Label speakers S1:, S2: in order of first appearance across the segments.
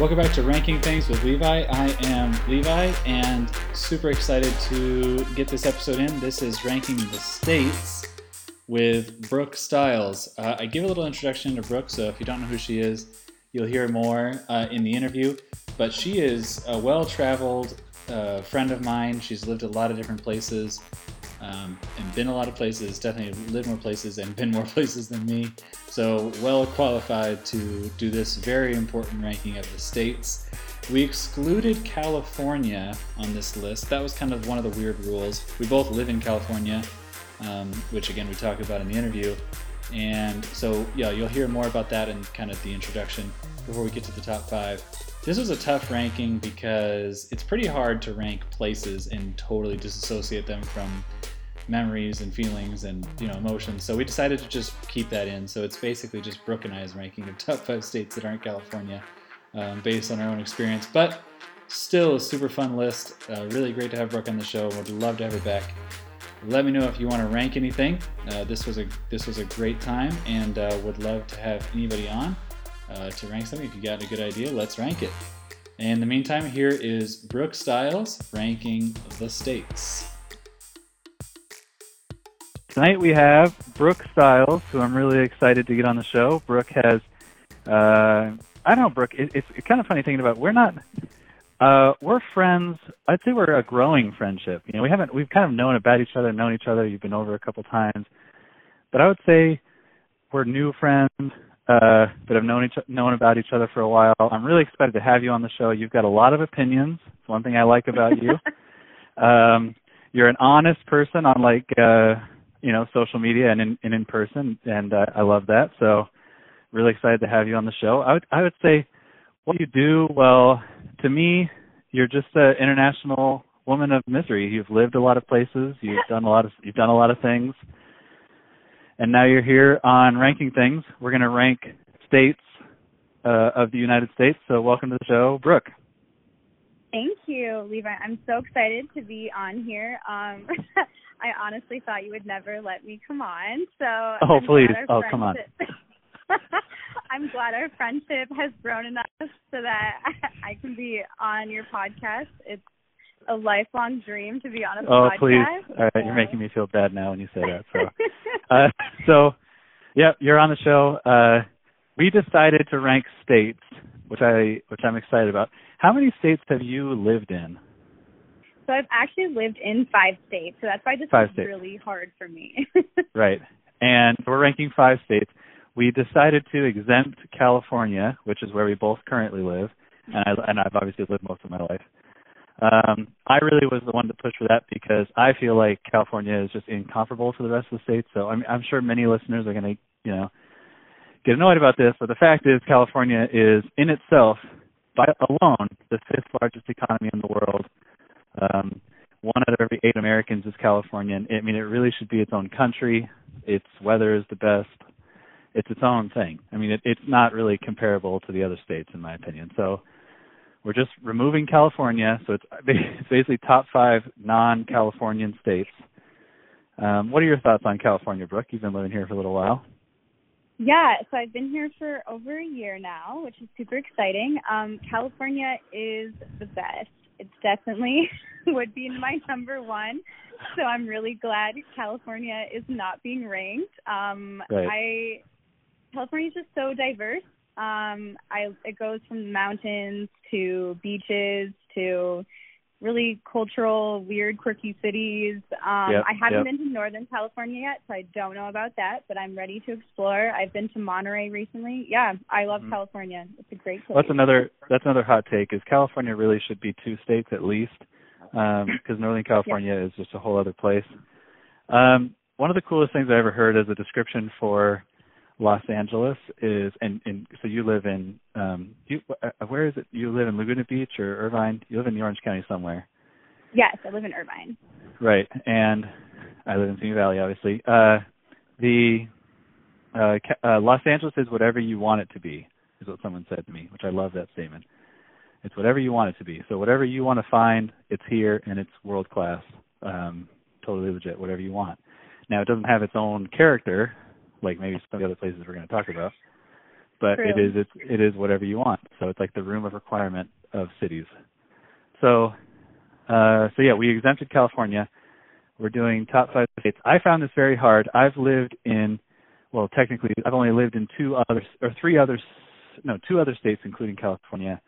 S1: Welcome back to Ranking Things with Levi. I am Levi and super excited to get this episode in. This is Ranking the States with Brooke Stiles. Uh, I give a little introduction to Brooke, so if you don't know who she is, you'll hear more uh, in the interview. But she is a well traveled uh, friend of mine. She's lived a lot of different places um, and been a lot of places, definitely lived more places and been more places than me. So, well qualified to do this very important ranking of the states. We excluded California on this list. That was kind of one of the weird rules. We both live in California, um, which again we talk about in the interview. And so, yeah, you'll hear more about that in kind of the introduction before we get to the top five. This was a tough ranking because it's pretty hard to rank places and totally disassociate them from memories and feelings and you know emotions. So we decided to just keep that in. So it's basically just Brooke and I's ranking of top five states that aren't California, um, based on our own experience. But still a super fun list. Uh, really great to have Brooke on the show. Would love to have her back. Let me know if you want to rank anything. Uh, this was a this was a great time, and uh, would love to have anybody on uh, to rank something. If you got a good idea, let's rank it. In the meantime, here is Brooke Stiles ranking the states. Tonight we have Brooke Stiles, who I'm really excited to get on the show. Brooke has, uh, I don't know, Brooke. It, it's kind of funny thinking about. We're not, uh, we're friends. I'd say we're a growing friendship. You know, we haven't, we've kind of known about each other, known each other. You've been over a couple times, but I would say we're new friends. Uh, but have known each known about each other for a while. I'm really excited to have you on the show. You've got a lot of opinions. It's one thing I like about you. um, you're an honest person, unlike uh, you know social media and in and in person, and uh, I love that. So really excited to have you on the show. I would I would say what you do well to me, you're just an international woman of misery. You've lived a lot of places. You've done a lot of you've done a lot of things, and now you're here on ranking things. We're going to rank states uh, of the United States. So welcome to the show, Brooke.
S2: Thank you, Levi. I'm so excited to be on here. Um, I honestly thought you would never let me come on. So
S1: Oh
S2: I'm
S1: please. Oh come on.
S2: I'm glad our friendship has grown enough so that I can be on your podcast. It's a lifelong dream to be on a
S1: oh,
S2: podcast.
S1: Oh please. All right, you're making me feel bad now when you say that. So uh so yeah, you're on the show. Uh we decided to rank states, which I which I'm excited about. How many states have you lived in?
S2: So I've actually lived in five states, so that's why this
S1: five
S2: is
S1: states.
S2: really hard for me.
S1: right. And we're ranking five states. We decided to exempt California, which is where we both currently live, and I and I've obviously lived most of my life. Um, I really was the one to push for that because I feel like California is just incomparable to the rest of the states. So I'm, I'm sure many listeners are going to, you know, get annoyed about this. But the fact is, California is in itself, by alone, the fifth largest economy in the world. Um, one out of every eight Americans is Californian. I mean, it really should be its own country. Its weather is the best. It's its own thing. I mean, it, it's not really comparable to the other states, in my opinion. So we're just removing California. So it's, it's basically top five non-Californian states. Um, what are your thoughts on California, Brooke? You've been living here for a little while.
S2: Yeah, so I've been here for over a year now, which is super exciting. Um, California is the best it's definitely would be my number one. So I'm really glad California is not being ranked. Um
S1: right.
S2: I California is just so diverse. Um I it goes from mountains to beaches to really cultural, weird, quirky cities. Um,
S1: yep,
S2: I haven't
S1: yep.
S2: been to Northern California yet, so I don't know about that, but I'm ready to explore. I've been to Monterey recently. Yeah, I love
S1: mm-hmm.
S2: California. It's a great place.
S1: That's another that's another hot take. Is California really should be two states at least? Because um, Northern California yeah. is just a whole other place. Um, one of the coolest things I ever heard as a description for Los Angeles is, and, and so you live in, um, you, uh, where is it? You live in Laguna Beach or Irvine? You live in Orange County somewhere.
S2: Yes, I live in Irvine.
S1: Right, and I live in Simi Valley, obviously. Uh, the uh, uh, Los Angeles is whatever you want it to be, is what someone said to me, which I love that statement. It's whatever you want it to be. So whatever you want to find, it's here and it's world class, um, totally legit. Whatever you want. Now it doesn't have its own character like maybe some of the other places we're going to talk about. but
S2: True.
S1: it is it's, it is whatever you want. So it's like the room of requirement of cities. So uh, so yeah, we exempted California. We're doing top five states. I found this very hard. I've lived in well, technically, I've only lived in two other or three other no two other states, including California,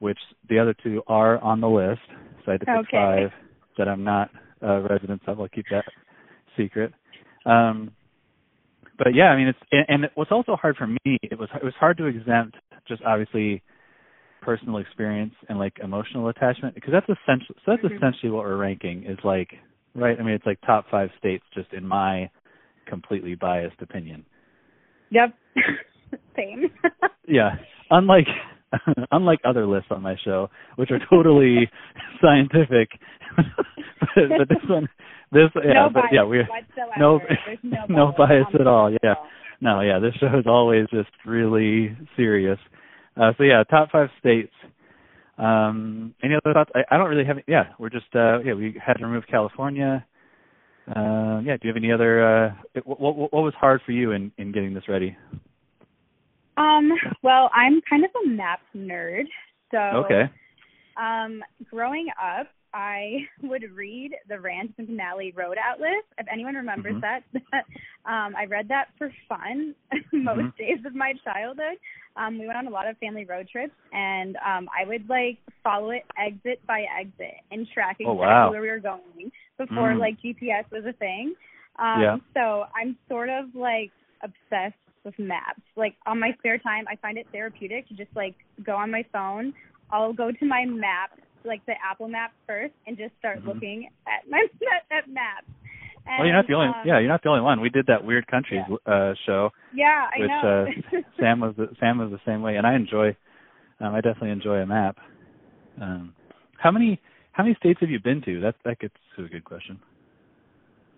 S1: which the other two are on the list. So I had to pick
S2: Okay.
S1: five that I'm not uh, residents of. I'll keep that secret. Um, but yeah, I mean, it's and, and what's also hard for me. It was it was hard to exempt just obviously personal experience and like emotional attachment because that's essentially so that's
S2: Mhm.
S1: essentially what we're ranking is like right. I mean, it's like top five states just in my completely biased opinion.
S2: Yep. Same.
S1: Yeah, unlike unlike other lists on my show, which are totally scientific, but, but this one, this yeah,
S2: no
S1: but yeah, we no
S2: no bias,
S1: no bias at all. Yeah, no, yeah, this show is always just really serious. Uh, so yeah, top five states. Um, any other thoughts? I, I don't really have. Yeah, we're just uh, yeah, we had to remove California. Uh, yeah, do you have any other? Uh, what, what, what was hard for you in in getting this ready?
S2: Um, well, I'm kind of a map nerd. So
S1: Okay.
S2: um growing up I would read the Rand McNally Road Atlas. If anyone remembers
S1: Mhm.
S2: that, um, I read that for fun most
S1: Mhm.
S2: days of my childhood. Um, we went on a lot of family road trips, and um, I would like follow it exit by exit and track
S1: Oh,
S2: exactly
S1: wow.
S2: where we were going before
S1: Mm.
S2: like GPS was a thing. Um,
S1: Yeah.
S2: So I'm sort of like obsessed with maps. Like on my spare time, I find it therapeutic to just like go on my phone. I'll go to my map, like the Apple map first, and just start
S1: Mhm.
S2: looking at my at, at maps. And,
S1: well, you're not the only.
S2: um,
S1: yeah, you're not the only one. We did that Weird Countries uh, show.
S2: Yeah, I
S1: which,
S2: know.
S1: uh, Sam was the, Sam was the same way, and I enjoy. Um, I definitely enjoy a map. Um, how many how many states have you been to? That that gets to a good question.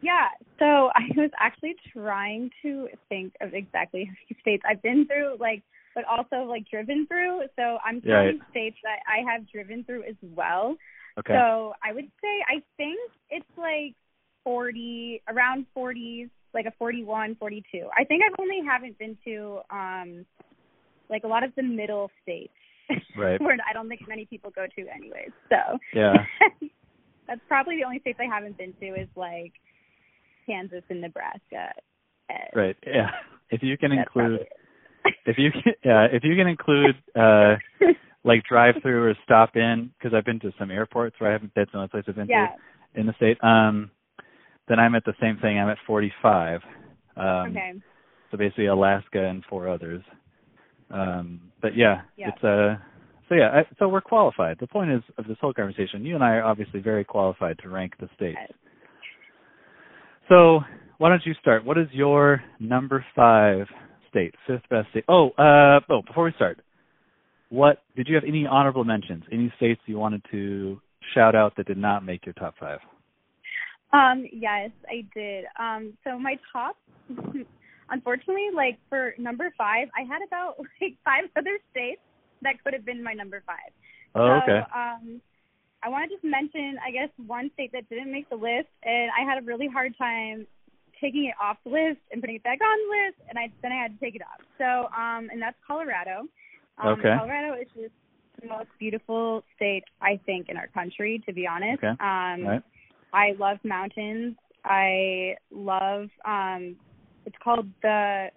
S2: Yeah, so I was actually trying to think of exactly how many states I've been through, like, but also like driven through. So I'm
S1: Yeah,
S2: counting states that I have driven through as well.
S1: Okay.
S2: So I would say I think it's like 40, around 40s, like a 41, 42. I think I've only haven't been to um like a lot of the middle states.
S1: Right.
S2: where I don't think many people go to anyways. So
S1: Yeah.
S2: that's probably the only states I haven't been to is like Kansas and Nebraska. And
S1: right. Yeah. If you can include if you can, yeah if you can include uh like drive through or stop in because I've been to some airports where I haven't. That's the only place I've been
S2: yeah.
S1: to in the state. Um, then I'm at the same thing. I'm at 45. Um,
S2: okay.
S1: So basically Alaska and four others. Um, but yeah,
S2: Yeah.
S1: it's uh so yeah, I, so we're qualified. The point is of this whole conversation, you and I are obviously very qualified to rank the states.
S2: Yes.
S1: So why don't you start? What is your number five state, fifth best state? Oh, uh, oh, before we start, what did you have any honorable mentions? Any states you wanted to shout out that did not make your top five?
S2: Um, yes, I did. Um, so my top, unfortunately, like for number five, I had about like five other states that could have been my number five.
S1: Oh,
S2: so,
S1: okay.
S2: Um, I want to just mention, I guess, one state that didn't make the list, and I had a really hard time taking it off the list and putting it back on the list, and I then I had to take it off. So, um, and that's Colorado. Um,
S1: Okay.
S2: Colorado is just the most beautiful state I think in our country, to be honest.
S1: Okay.
S2: Um,
S1: Right.
S2: I love mountains. I love um it's called the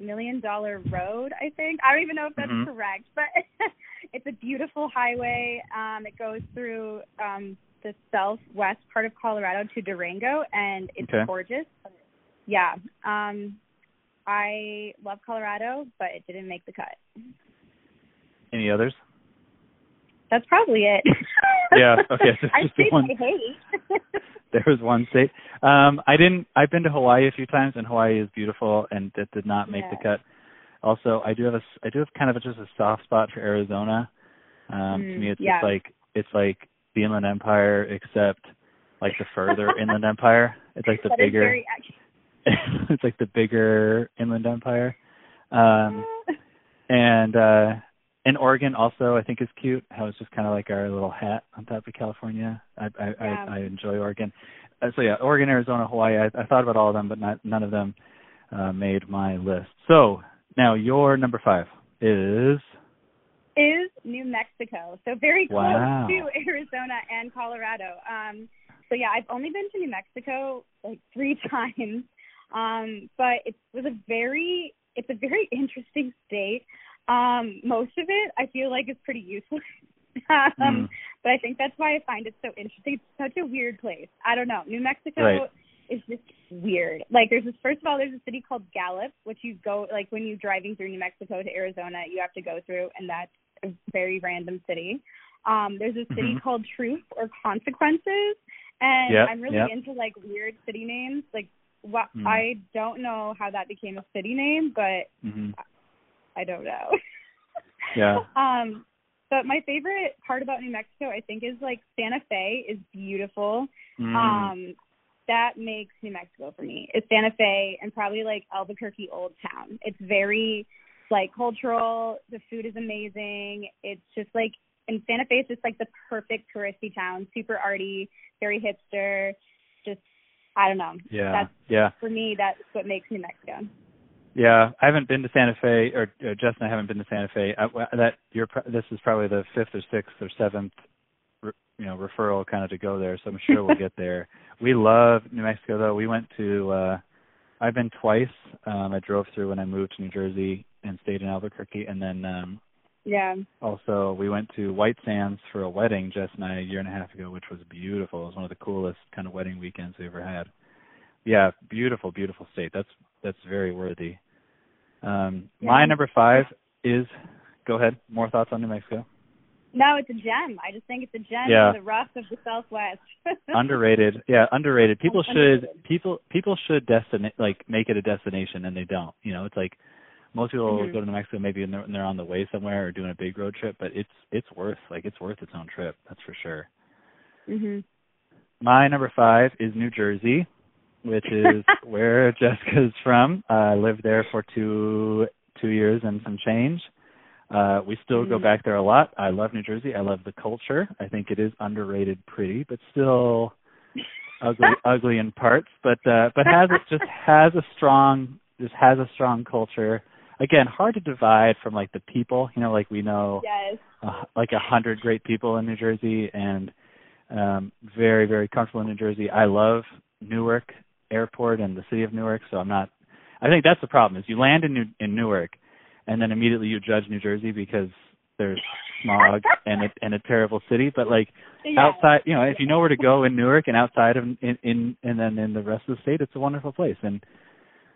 S2: Million Dollar Road, I think. I don't even know if that's
S1: Mhm.
S2: correct, but it's a beautiful highway. Um it goes through um the southwest part of Colorado to Durango and it's
S1: Okay.
S2: gorgeous. Yeah. Um I love Colorado, but it didn't make the cut.
S1: Any others?
S2: That's probably it.
S1: Yeah, okay, so
S2: I
S1: just one.
S2: I hate.
S1: There was one state. Um, I didn't. I've been to Hawaii a few times, and Hawaii is beautiful, and it did not make the cut. Also, I do have a. s- I do have kind of a, just a soft spot for Arizona. Um, to
S2: Mm,
S1: me, it's
S2: yeah.
S1: just like it's like the Inland Empire, except like the further Inland Empire. It's like the
S2: That is
S1: bigger.
S2: very.
S1: it's like the bigger Inland Empire. Um, and uh and Oregon also I think is cute. How it's just kind of like our little hat on top of California. I I
S2: Yeah.
S1: I, I enjoy Oregon. Uh, so yeah, Oregon, Arizona, Hawaii. I, I thought about all of them, but not none of them uh, made my list. So Now your number five is
S2: is New Mexico. So very close
S1: wow.
S2: to Arizona and Colorado. Um, so yeah, I've only been to New Mexico like three times, um, but it was a very it's a very interesting state. Um, most of it I feel like is pretty useless. um, mm. But I think that's why I find it so interesting. It's such a weird place. I don't know. New Mexico
S1: right.
S2: is just weird. Like there's this first of all, there's a city called Gallup, which you go like when you're driving through New Mexico to Arizona, you have to go through, and that's a very random city. Um, there's a city
S1: mm-hmm.
S2: called Truth or Consequences, and
S1: yep,
S2: I'm really
S1: yep.
S2: into like weird city names. Like what
S1: mm.
S2: I don't know how that became a city name, but
S1: mm-hmm.
S2: I don't know.
S1: yeah.
S2: Um, but my favorite part about New Mexico, I think, is like Santa Fe is beautiful.
S1: Mm.
S2: Um, that makes New Mexico for me. Is Santa Fe and probably like Albuquerque Old Town. It's very like cultural. The food is amazing. It's just like and Santa Fe is just like the perfect touristy town. Super arty, very hipster. Just I don't know.
S1: Yeah.
S2: That's,
S1: yeah.
S2: For me, that's what makes New Mexico.
S1: Yeah, I haven't been to Santa Fe, or uh, Justin, I haven't been to Santa Fe. I, that you're this is probably the fifth or sixth or seventh, you know, referral kind of to go there. So I'm sure we'll get there. We love New Mexico, though. We went to. uh I've been twice. Um I drove through when I moved to New Jersey and stayed in Albuquerque, and then um
S2: yeah.
S1: Also, we went to White Sands for a wedding just a year and a half ago, which was beautiful. It was one of the coolest kind of wedding weekends we ever had. Yeah, beautiful, beautiful state. That's that's very worthy. Um,
S2: yeah.
S1: My number five is. Go ahead. More thoughts on New Mexico?
S2: No, it's a gem. I just think it's a gem
S1: yeah.
S2: the rough of the Southwest.
S1: underrated. Yeah, underrated. People should people people should destinate like make it a destination, and they don't. You know, it's like most people
S2: mm-hmm.
S1: go to New Mexico maybe and they're, they're on the way somewhere or doing a big road trip, but it's it's worth like it's worth its own trip. That's for sure.
S2: Mhm.
S1: My number five is New Jersey which is where Jessica's from. Uh, I lived there for two two years and some change. Uh, we still
S2: mm-hmm.
S1: go back there a lot. I love New Jersey. I love the culture. I think it is underrated, pretty, but still ugly, ugly in parts. But uh, but has it just has a strong just has a strong culture. Again, hard to divide from like the people. You know, like we know
S2: yes.
S1: uh, like a hundred great people in New Jersey, and um, very very comfortable in New Jersey. I love Newark airport and the city of Newark, so I'm not. I think that's the problem is you land in New, in Newark, and then immediately you judge New Jersey because there's smog and a, and a terrible city. But like outside, you know, if you know where to go in Newark and outside of in, in and then in the rest of the state, it's a wonderful place. And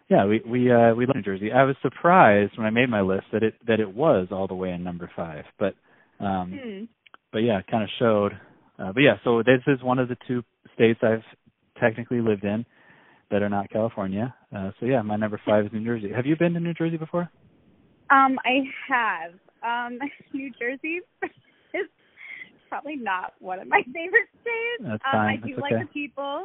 S1: yeah, we we uh we love New Jersey. I was surprised when I made my list that it that it was all the way in number five, but um
S2: hmm.
S1: but yeah, it kind of showed. Uh, but yeah, so this is one of the two states I've technically lived in that are not California. Uh, so yeah, my number five is New Jersey. Have you been to New Jersey before?
S2: Um, I have. Um, New Jersey is probably not one of my favorite states.
S1: That's fine. um.
S2: I do
S1: That's
S2: like the people.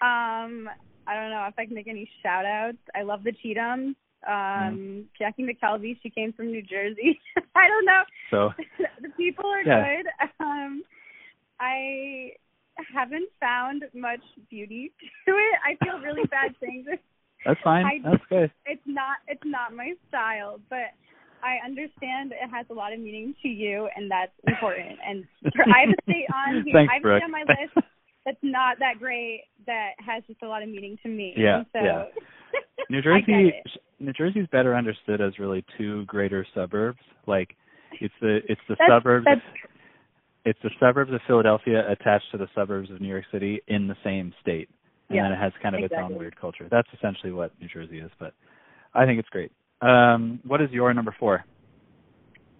S2: Um, I don't know if I can make any shout outs. I love the Cheatums. Um, Jackie McKelvey, she came from New Jersey. I don't know.
S1: So
S2: the people are
S1: yeah.
S2: good. Um, I haven't found much beauty to it. I feel really bad saying this.
S1: That's fine.
S2: I,
S1: That's good.
S2: It's not it's not my style, but I understand it has a lot of meaning to you, and that's important. And I have a state on here.
S1: Thanks,
S2: I have a
S1: Brooke.
S2: state on my list that's not that great that has just a lot of meaning to me.
S1: Yeah,
S2: so
S1: yeah. New Jersey. New Jersey's better understood as really two greater suburbs. Like it's the it's the
S2: That's-
S1: suburbs.
S2: that's-
S1: it's the suburbs of Philadelphia attached to the suburbs of New York City in the same state, and
S2: Yeah,
S1: then it has kind of its own weird culture. That's essentially what New Jersey is. But I think it's great. Um, what is your number four?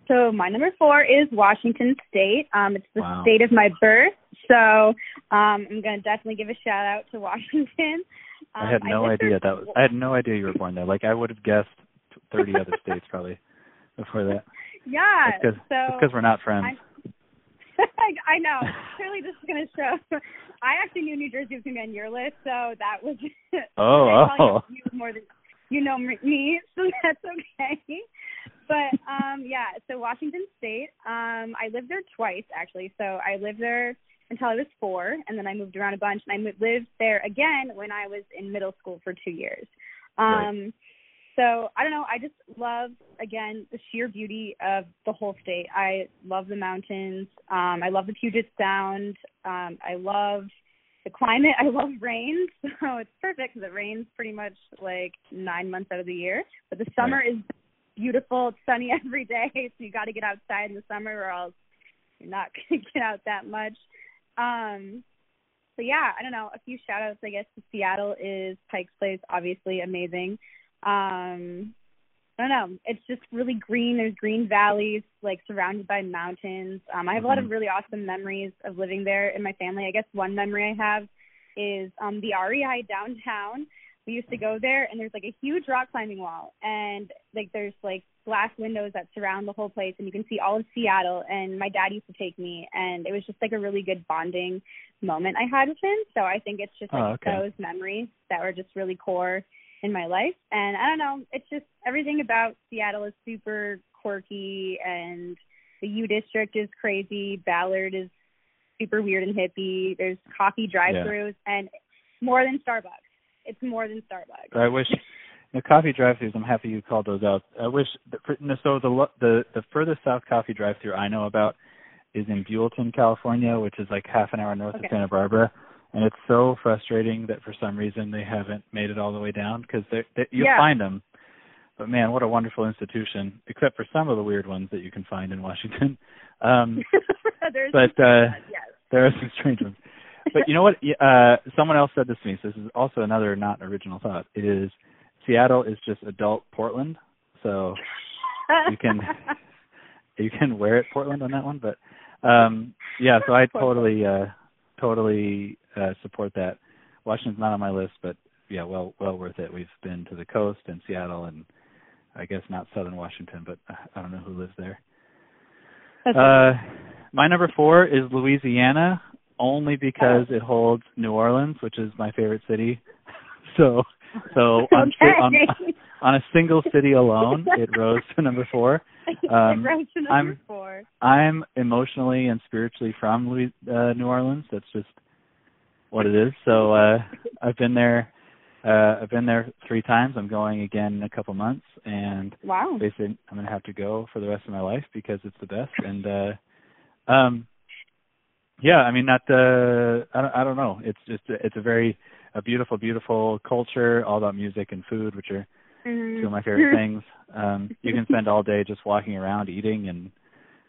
S2: So my number four is Washington State. Um, it's the
S1: Wow.
S2: state of my birth. So um, I'm going to definitely give a shout out to Washington. Um,
S1: I had no
S2: lived
S1: idea that was. I had no idea you were born there. Like I would have guessed thirty other states probably before that.
S2: Yeah.
S1: Because
S2: so
S1: we're not friends.
S2: I'm- I know. Clearly, this is going to show. I actually knew New Jersey was going to be on your list, so that was.
S1: Oh,
S2: I
S1: oh.
S2: you more than you know me, so that's okay. But um yeah, so Washington State. Um, I lived there twice actually. So I lived there until I was four, and then I moved around a bunch, and I mo- lived there again when I was in middle school for two years. Um,
S1: Right.
S2: so I don't know. I just love again the sheer beauty of the whole state. I love the mountains. Um, I love the Puget Sound. Um, I love the climate. I love rain, so it's perfect because it rains pretty much like nine months out of the year. But the summer right. is beautiful. It's sunny every day, so you got to get outside in the summer, or else you're not gonna get out that much. Um, so yeah, I don't know. A few shout outs, I guess, to Seattle is Pike's Place, obviously amazing. Um, I don't know. It's just really green. There's green valleys, like surrounded by mountains. Um, I have a lot of mm-hmm. really awesome memories of living there in my family. I guess one memory I have is um the REI downtown. We used to go there, and there's like a huge rock climbing wall, and like there's like glass windows that surround the whole place, and you can see all of Seattle. And my dad used to take me, and it was just like a really good bonding moment I had with him. So I think it's just like oh, okay. those memories that were just really core in my life. And I don't know, it's just everything about Seattle is super quirky and the U district is crazy. Ballard is super weird and hippie. There's coffee drive throughs yeah. and more than Starbucks. It's more than Starbucks.
S1: I wish the coffee drive-throughs. I'm happy you called those out. I wish so. The the the furthest south coffee drive-through I know about is in Buellton, California, which is like half an hour north okay. of Santa Barbara and it's so frustrating that for some reason they haven't made it all the way down because they you'll
S2: yeah.
S1: find them. But man, what a wonderful institution! Except for some of the weird ones that you can find in Washington. Um, but uh,
S2: yes.
S1: there are some strange ones. But you know what? Uh, someone else said this to me. So this is also another not original thought. It is Seattle is just adult Portland. So you can you can wear it Portland on that one. But um yeah, so I totally uh totally uh, support that. Washington's not on my list, but yeah, well well worth it. We've been to the coast and Seattle and I guess not southern Washington, but uh, I don't know who lives there. Uh, my number four is Louisiana, only because it holds New Orleans, which is my favorite city. so, so on,
S2: okay.
S1: on on a single city alone, it rose to number four.
S2: Um, it rose to number
S1: I'm,
S2: four.
S1: I'm emotionally and spiritually from Louis, uh, New Orleans. That's just what it is. So uh I've been there uh I've been there three times. I'm going again in a couple months and
S2: wow.
S1: basically I'm gonna have to go for the rest of my life because it's the best and uh um yeah, I mean not uh I don't I don't know. It's just it's a very a beautiful, beautiful culture, all about music and food, which are
S2: mm-hmm.
S1: two of my favorite things. Um you can spend all day just walking around eating and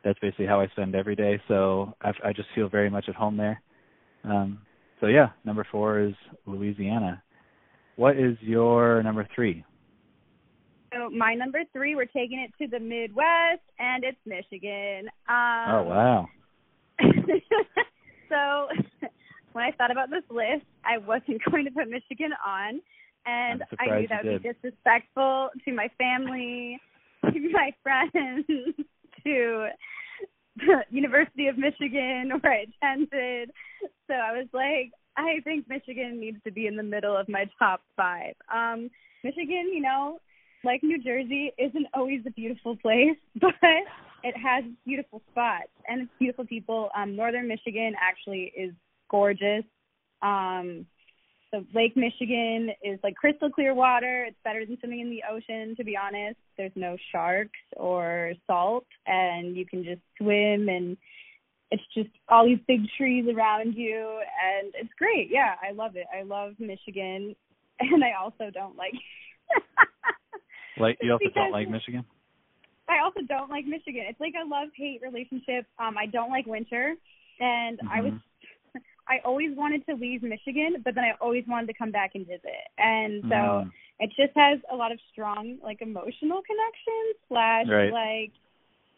S1: that's basically how I spend every day. So I, I just feel very much at home there. Um, so yeah, number four is Louisiana. What is your number three?
S2: So my number three, we're taking it to the Midwest, and it's Michigan. Um,
S1: oh wow!
S2: so when I thought about this list, I wasn't going to put Michigan on, and
S1: I
S2: knew that
S1: would
S2: be disrespectful to my family, to my friends, to the University of Michigan where I attended. So I was like, I think Michigan needs to be in the middle of my top five. Um, Michigan, you know, like New Jersey, isn't always a beautiful place, but it has beautiful spots and it's beautiful people. Um, Northern Michigan actually is gorgeous. Um, so Lake Michigan is like crystal clear water. It's better than swimming in the ocean, to be honest. There's no sharks or salt, and you can just swim, and it's just all these big trees around you, and it's great. Yeah, I love it. I love Michigan, and I also don't like.
S1: like you also don't like Michigan.
S2: I also don't like Michigan. It's like a love hate relationship. Um, I don't like winter, and
S1: mm-hmm.
S2: I was I always wanted to leave Michigan, but then I always wanted to come back and visit. And so
S1: mm.
S2: it just has a lot of strong like emotional connections slash
S1: right.
S2: like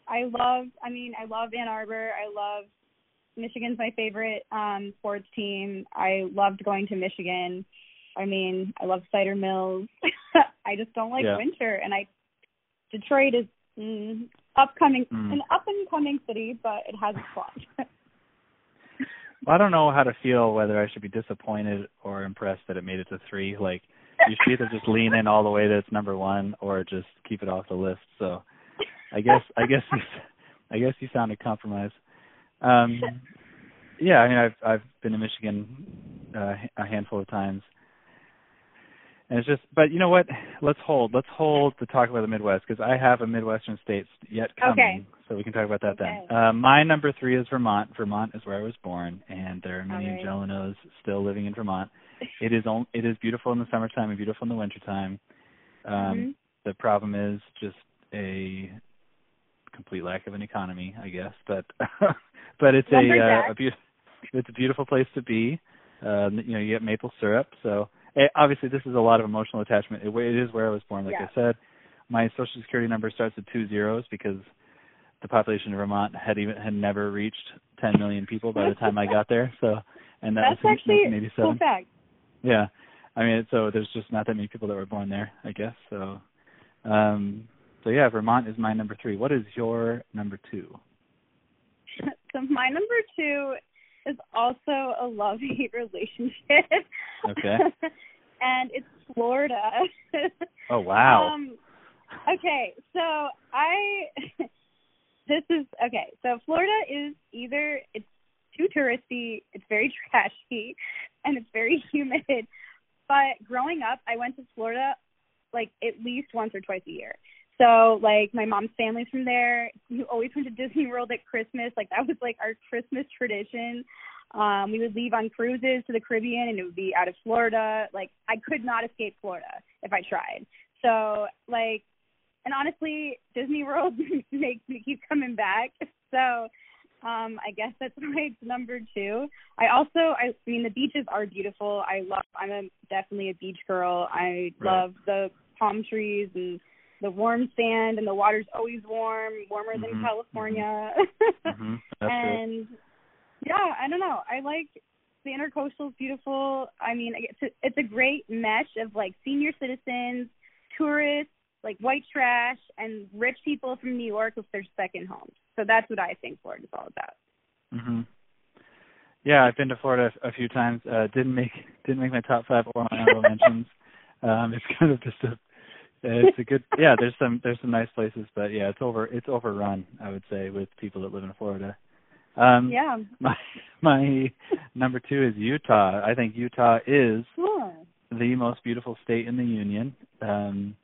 S2: I love I mean, I love Ann Arbor. I love Michigan's my favorite um sports team. I loved going to Michigan. I mean, I love cider mills. I just don't like
S1: yeah.
S2: winter and I Detroit is mm, upcoming
S1: mm.
S2: an up and coming city, but it has its flaws.
S1: I don't know how to feel whether I should be disappointed or impressed that it made it to three. Like you should either just lean in all the way that it's number one or just keep it off the list. So I guess I guess you, I guess you sounded compromised. Um yeah, I mean I've I've been to Michigan uh, a handful of times. And it's just. But you know what? Let's hold. Let's hold to talk about the Midwest because I have a Midwestern state yet coming,
S2: Okay.
S1: so we can talk about that
S2: Okay.
S1: then. Uh, my number three is Vermont. Vermont is where I was born, and there are many. Jelenos still living in Vermont. It is on, it is beautiful in the summertime and beautiful in the wintertime. Um,
S2: Mhm.
S1: The problem is just a complete lack of an economy, I guess. But but it's a, uh, a beautiful it's a beautiful place to be. Um, you know, you get maple syrup. So eh, obviously, this is a lot of emotional attachment. It, it is where I was born, like
S2: Yeah.
S1: I said. My social security number starts with two zeros because the population of Vermont had even had never reached 10 million people by the time I got there. So, and that
S2: That's
S1: was
S2: actually a
S1: 1987.
S2: cool fact.
S1: Yeah. I mean, so there's just not that many people that were born there, I guess. So, um, so yeah, Vermont is my number three. What is your number two?
S2: so my number two is also a love hate relationship.
S1: Okay.
S2: And it's Florida.
S1: Oh wow.
S2: Um, okay, so I this is okay. So Florida is either it's too touristy, it's very trashy, and it's very humid. But growing up, I went to Florida like at least once or twice a year. So like my mom's family's from there. We always went to Disney World at Christmas. Like that was like our Christmas tradition. Um, we would leave on cruises to the Caribbean and it would be out of Florida. Like I could not escape Florida if I tried. So like and honestly, Disney World makes me keep coming back. So um I guess that's why it's number two. I also I mean the beaches are beautiful. I love I'm a definitely a beach girl. I
S1: Right.
S2: love the palm trees and the warm sand and the water's always warm, warmer
S1: Mhm,
S2: than California.
S1: hmm That's true.
S2: Yeah, I don't know. I like the intercoastal is beautiful. I mean, it's a, it's a great mesh of like senior citizens, tourists, like white trash, and rich people from New York with their second homes. So that's what I think Florida's all about.
S1: hmm Yeah, I've been to Florida a few times. Uh, didn't make didn't make my top five or my honorable mentions. Um, it's kind of just a it's a good yeah. There's some there's some nice places, but yeah, it's over it's overrun. I would say with people that live in Florida. Um,
S2: Yeah.
S1: My my number two is Utah. I think Utah is
S2: Cool.
S1: the most beautiful state in the union. Um,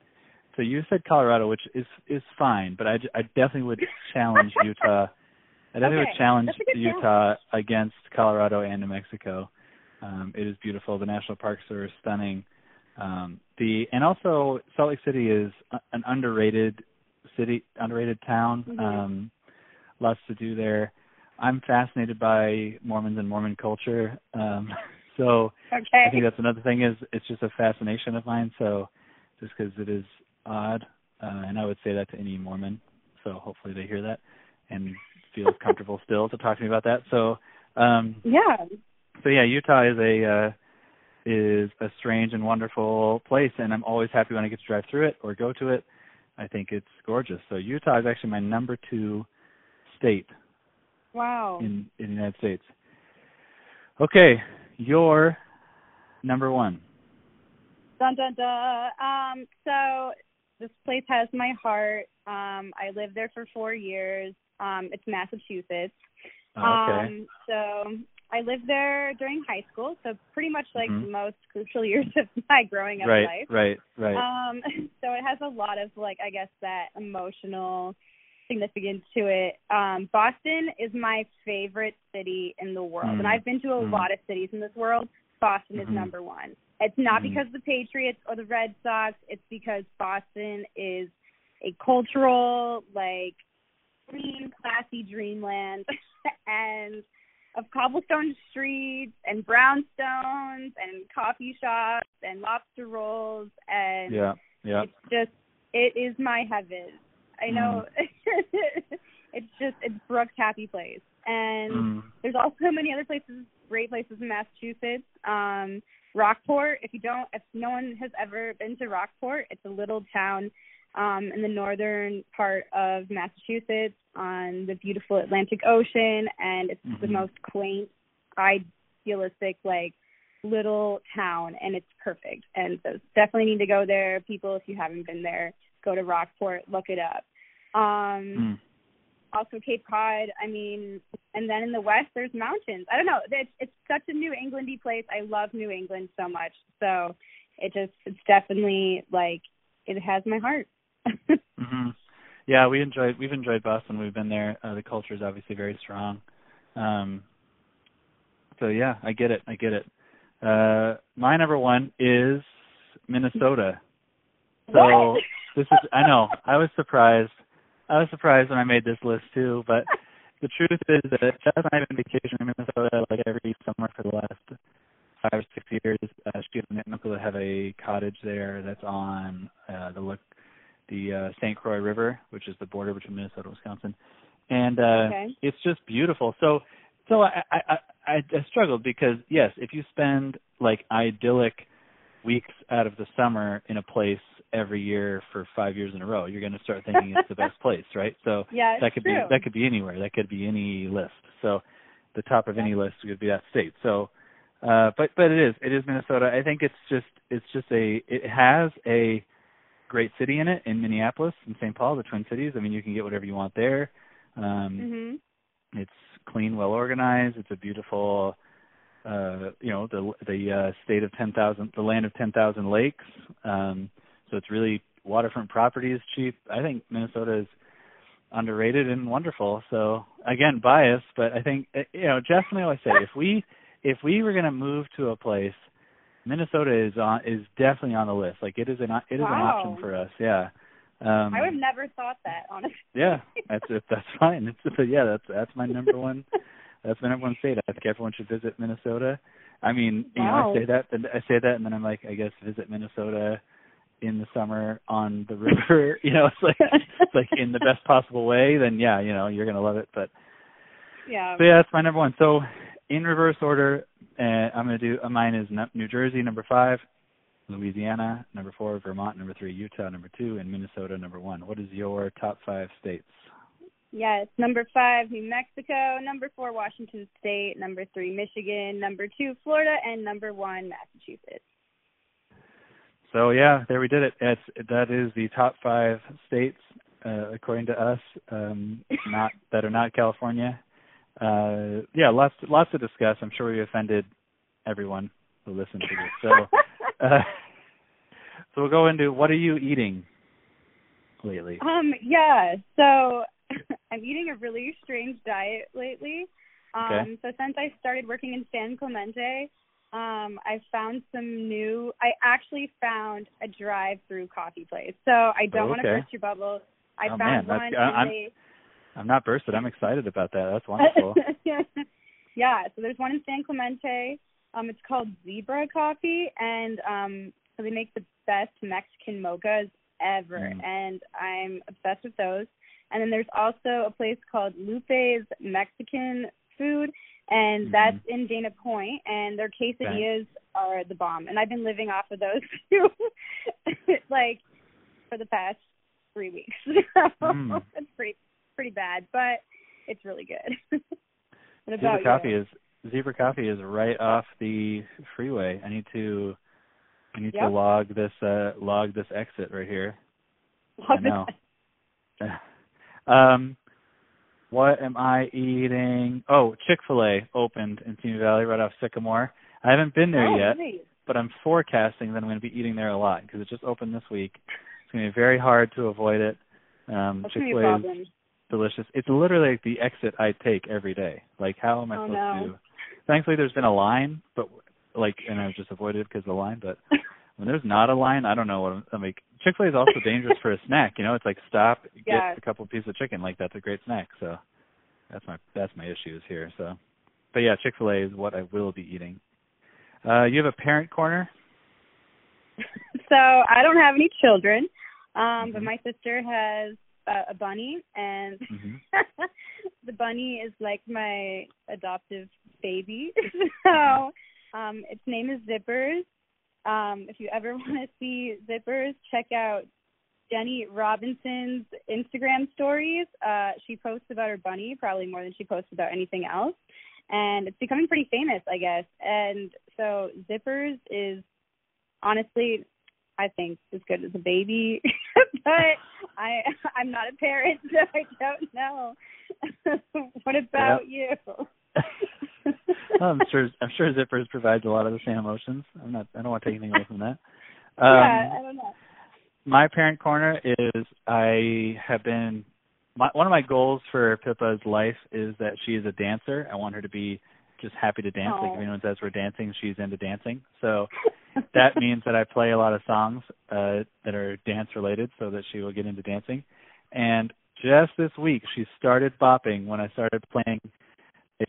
S1: so you said Colorado, which is is fine, but I, I definitely would challenge Utah. I definitely
S2: Okay,
S1: would challenge
S2: that's a good
S1: Utah against Colorado and New Mexico. Um, it is beautiful. The national parks are stunning. Um, the and also Salt Lake City is a- an underrated city, underrated town.
S2: Mhm.
S1: Um, lots to do there. I'm fascinated by Mormons and Mormon culture. Um, so
S2: Okay.
S1: I think that's another thing is it's just a fascination of mine. So just because it is odd, uh, and I would say that to any Mormon. So hopefully they hear that and feel comfortable still to talk to me about that. So um,
S2: yeah.
S1: so yeah, Utah is a uh, is a strange and wonderful place, and I'm always happy when I get to drive through it or go to it. I think it's gorgeous. So Utah is actually my number two state
S2: Wow.
S1: in in the United States. Okay, your number one.
S2: Dun dun dun. Um, so this place has my heart. Um, I lived there for four years. Um, it's Massachusetts.
S1: Oh, okay.
S2: Um, so I lived there during high school, so pretty much like
S1: Mhm.
S2: the most crucial years of my growing up
S1: right,
S2: life.
S1: right, right.
S2: Um, so it has a lot of like I guess that emotional significance to it. Um, Boston is my favorite city in the world,
S1: Mm.
S2: and I've been to a
S1: Mm.
S2: lot of cities in this world. Boston is
S1: Mhm.
S2: number one. It's not
S1: Mhm.
S2: because of the Patriots or the Red Sox. It's because Boston is a cultural, like, clean, classy dreamland, and of cobblestone streets and brownstones and coffee shops and lobster rolls and
S1: yeah, yeah.
S2: it's just it is my heaven. I know it's just it's Brooke's happy place. And
S1: Mm.
S2: there's also many other places, great places in Massachusetts. Um Rockport, if you don't if no one has ever been to Rockport, it's a little town um in the northern part of Massachusetts on the beautiful Atlantic Ocean and it's the
S1: Mhm.
S2: most quaint, idealistic like little town and it's perfect. And so definitely need to go there. People if you haven't been there, go to Rockport, look it up. Um
S1: Mm.
S2: also Cape Cod. I mean, and then in the west there's mountains. I don't know. It's it's such a New Englandy place. I love New England so much. So it just it's definitely like it has my heart.
S1: hmm Yeah, we enjoyed we've enjoyed Boston. We've been there. Uh, the culture is obviously very strong. Um, so yeah, I get it. I get it. Uh, my number one is Minnesota. So
S2: What?
S1: this is I know I was surprised. I was surprised when I made this list too, but the truth is that Jess and I have been vacationing in Minnesota like every summer for the last five or six years. Uh, she and an uncle have a cottage there that's on uh, the look the uh, St. Croix River, which is the border between Minnesota and Wisconsin, and uh,
S2: Okay.
S1: it's just beautiful. So so I I I I struggled because yes, if you spend like idyllic weeks out of the summer in a place every year for five years in a row, you're going to start thinking it's the best place, right? So
S2: Yeah,
S1: that could
S2: true.
S1: be that could be anywhere. That could be any list. So the top of any list would be that state. So uh but but it is it is Minnesota. I think it's just it's just a it has a great city in it in Minneapolis and St. Paul, the Twin Cities. I mean you can get whatever you want there. Um
S2: Mhm.
S1: it's clean, well organized. It's a beautiful, uh, you know, the the uh, state of ten thousand, the land of ten thousand lakes. Um, so it's really waterfront property is cheap. I think Minnesota is underrated and wonderful. So again, biased, but I think uh, you know, Jess and I always say if we if we were going to move to a place, Minnesota is on is definitely on the list. Like it is an it is an option for us. Yeah. Um,
S2: I would have never thought that, honestly.
S1: yeah, that's it. That's fine. It's yeah, that's that's my number one. That's my number one state. I think everyone should visit Minnesota. I mean, you know, I say that, and I say that, and then I'm like, I guess visit Minnesota in the summer on the river. you know, it's like it's like in the best possible way. Then yeah, you know, you're gonna love it. But
S2: yeah.
S1: so yeah, that's my number one. So in reverse order, uh, I'm gonna do uh, mine is New Jersey number five, Louisiana number four, Vermont number three, Utah number two, and Minnesota number one. What is your top five states?
S2: Yes, number five, New Mexico. Number four, Washington State. Number three, Michigan. Number two, Florida, and number one, Massachusetts.
S1: So yeah, there we did it. It's that is the top five states uh, according to us, um, not that are not California. Uh, yeah, lots lots to discuss. I'm sure we offended everyone who listened to this. So uh, so we'll go into what are you eating lately?
S2: um, yeah. So I'm eating a really strange diet lately. Um,
S1: Okay.
S2: so since I started working in San Clemente, um, I found some new. I actually found a drive-through coffee place. So I don't
S1: Oh,
S2: want to burst your bubble. I
S1: Oh,
S2: found
S1: man,
S2: one.
S1: I-
S2: and
S1: I'm-
S2: they,
S1: I'm not bursted. I'm excited about that. That's wonderful.
S2: yeah, so there's one in San Clemente. Um, it's called Zebra Coffee, and um, so they make the best Mexican mochas ever,
S1: Mm.
S2: and I'm obsessed with those. And then there's also a place called Lupe's Mexican Food, and
S1: Mhm.
S2: that's in Dana Point, and their quesadillas are the bomb. And I've been living off of those too, like for the past three weeks. So
S1: Mm.
S2: it's pretty pretty bad, but it's really good. what
S1: Zebra
S2: about
S1: Coffee is Zebra Coffee is right off the freeway. I need to I need to log this uh log this exit right here.
S2: Love
S1: know. um what am I eating? Oh, Chick-fil-A opened in Simi Valley right off Sycamore. I haven't been there
S2: oh,
S1: yet,
S2: nice.
S1: but I'm forecasting that I'm going to be eating there a lot because it just opened this week. It's going to be very hard to avoid it. Um
S2: gonna be a
S1: is delicious. It's literally like the exit I take every day. Like how am I
S2: Oh,
S1: supposed
S2: no.
S1: to? Thankfully, there's been a line, but like, and I've just avoided it because of the line. But when there's not a line, I don't know what I'm, I'm like. Chick Fil A is also dangerous for a snack. You know, it's like stop, get a couple pieces of chicken. Like that's a great snack. So that's my that's my issues here. So, but yeah, Chick Fil A is what I will be eating. Uh, you have a parent corner.
S2: so I don't have any children, um, but
S1: Mhm.
S2: my sister has uh, a bunny, and
S1: Mhm.
S2: the bunny is like my adoptive baby. so um, its name is Zippers. Um, if you ever want to see Zippers, check out Jenny Robinson's Instagram stories. Uh, she posts about her bunny probably more than she posts about anything else. And it's becoming pretty famous, I guess. And so Zippers is honestly, I think, as good as a baby. but I I'm not a parent, so I don't know. what about you?
S1: I'm sure I'm sure Zippers provides a lot of the same emotions. I'm not I don't want to take anything away from that.
S2: Um, yeah, I don't know.
S1: My parent corner is I have been my, one of my goals for Pippa's life is that she is a dancer. I want her to be just happy to dance. Like if anyone says we're dancing, she's into dancing. So that means that I play a lot of songs uh, that are dance related, so that she will get into dancing. And just this week, she started bopping when I started playing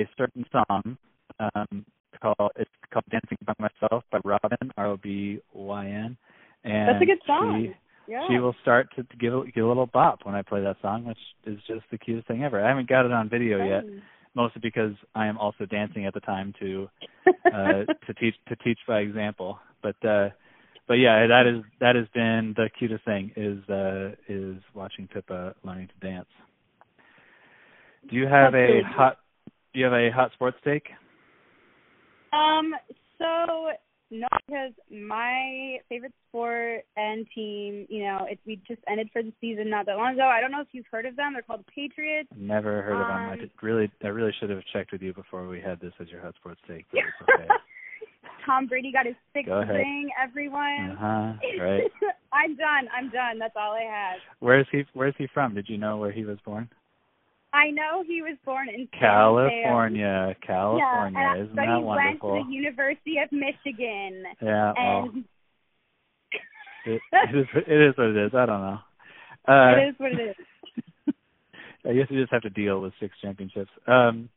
S1: a certain song um, called it's called "Dancing by Myself" by Robyn R O B Y N. And
S2: that's a good song.
S1: She, yeah. she will start to, to give, a, give a little bop when I play that song, which is just the cutest thing ever. I haven't got it on video yet, mostly because I am also dancing at the time to uh, to teach to teach by example. But uh, but yeah, that is that has been the cutest thing is uh, is watching Pippa learning to dance. Do you have That's a hot do you have a hot sports take?
S2: Um so no, because my favorite sport and team, you know, it, we just ended for the season not that long ago. I don't know if you've heard of them. They're called the Patriots.
S1: Never heard
S2: um,
S1: of them. I really, I really should have checked with you before we had this as your hot sports take. But it's okay.
S2: Tom Brady got his sixth ring. Everyone.
S1: Uh huh. Right.
S2: I'm done. I'm done. That's all I have.
S1: Where is he? Where is he from? Did you know where he was born?
S2: I know he was born in
S1: California. California,
S2: yeah,
S1: isn't that wonderful?
S2: But he went to the University of Michigan.
S1: Yeah.
S2: And
S1: it, it is. It is what it is. I don't know.
S2: Uh, it is what it is.
S1: I guess you just have to deal with six championships. Um,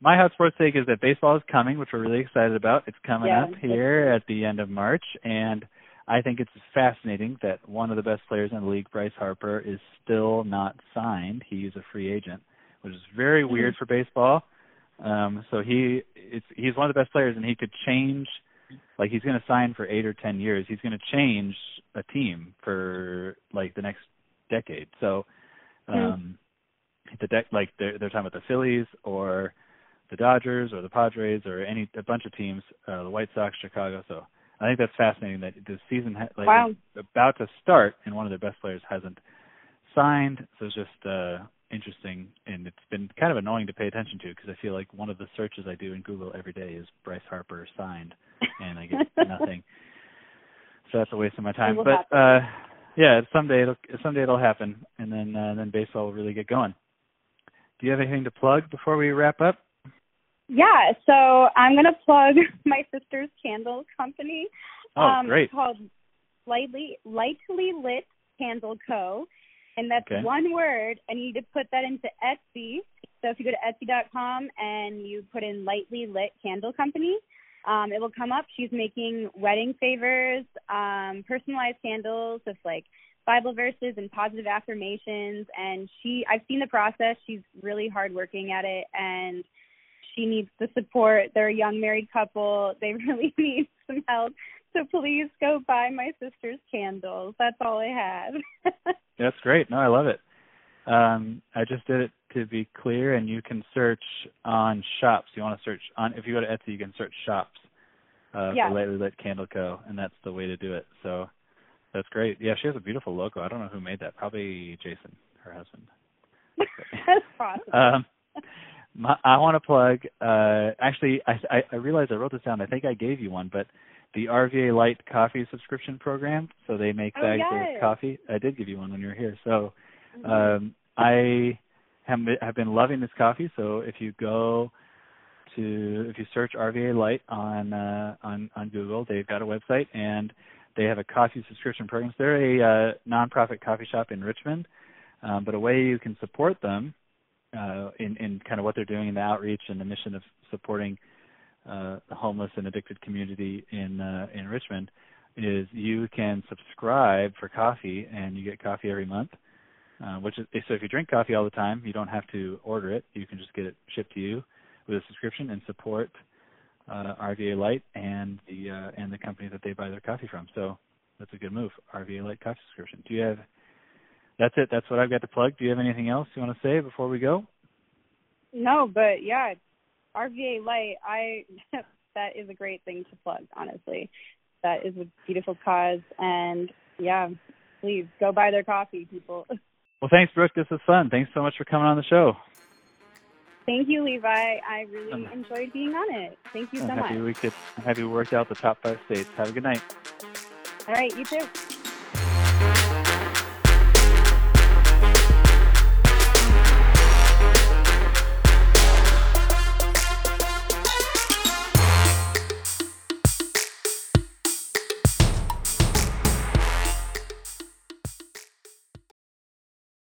S1: my hot sports take is that baseball is coming, which we're really excited about. It's coming
S2: yeah,
S1: up here at the end of March, and I think it's fascinating that one of the best players in the league, Bryce Harper, is still not signed. He's a free agent, which is very mm-hmm. weird for baseball. Um, so he it's he's one of the best players, and he could change. Like he's going to sign for eight or ten years. He's going to change a team for like the next decade. So, mm-hmm. um, mm-hmm. the deck like they're they're talking about the Phillies or the Dodgers or the Padres or any a bunch of teams, uh, the White Sox, Chicago. So I think that's fascinating that the season ha- like
S2: wow.
S1: is about to start and one of their best players hasn't signed. So it's just uh, interesting and it's been kind of annoying to pay attention to because I feel like one of the searches I do in Google every day is Bryce Harper signed and I get nothing. So that's a waste of my time. But
S2: happen.
S1: uh yeah, someday it'll someday it'll happen and then uh, then baseball will really get going. Do you have anything to plug before we wrap up?
S2: Yeah, so I'm gonna plug my sister's candle company.
S1: Oh,
S2: um,
S1: great!
S2: Called Lightly Lightly Lit Candle Co. And that's
S1: okay.
S2: one word, and you need to put that into Etsy. So if you go to Etsy.com and you put in Lightly Lit Candle Company, um, it will come up. She's making wedding favors, um, personalized candles with like Bible verses and positive affirmations. And she, I've seen the process. She's really hardworking at it, and she needs the support. They're a young married couple. They really need some help. So please go buy my sister's candles. That's all I have.
S1: That's great. No, I love it. Um, I just did it to be clear, and you can search on shops. You want to search on if you go to Etsy, you can search shops uh,
S2: yeah.
S1: for Lightly Lit Candle Co. And that's the way to do it. So that's great. Yeah, she has a beautiful logo. I don't know who made that. Probably Jason, her husband.
S2: that's awesome.
S1: Um, my, I want to plug. Uh, actually, I, I, I realized I wrote this down. I think I gave you one, but the RVA Light Coffee subscription program. So they make
S2: oh,
S1: bags
S2: yes.
S1: of coffee. I did give you one when you were here. So
S2: mm-hmm.
S1: um, I have have been loving this coffee. So if you go to if you search RVA Light on uh, on on Google, they've got a website and they have a coffee subscription program. So they're a uh, nonprofit coffee shop in Richmond, um, but a way you can support them uh, in, in kind of what they're doing in the outreach and the mission of supporting uh, the homeless and addicted community in uh, in Richmond is you can subscribe for coffee and you get coffee every month. Uh, which is so if you drink coffee all the time, you don't have to order it. You can just get it shipped to you with a subscription and support uh, RVA Light and the uh, and the company that they buy their coffee from. So that's a good move. RVA Light coffee subscription. Do you have that's it. That's what I've got to plug. Do you have anything else you want to say before we go?
S2: No, but yeah, RVA Light. I that is a great thing to plug. Honestly, that is a beautiful cause, and yeah, please go buy their coffee, people.
S1: Well, thanks, Brooke. This was fun. Thanks so much for coming on the show.
S2: Thank you, Levi. I really um, enjoyed being on it. Thank you
S1: I'm
S2: so
S1: happy
S2: much.
S1: We could, I'm happy we worked out the top five states. Have a good night.
S2: All right, you too.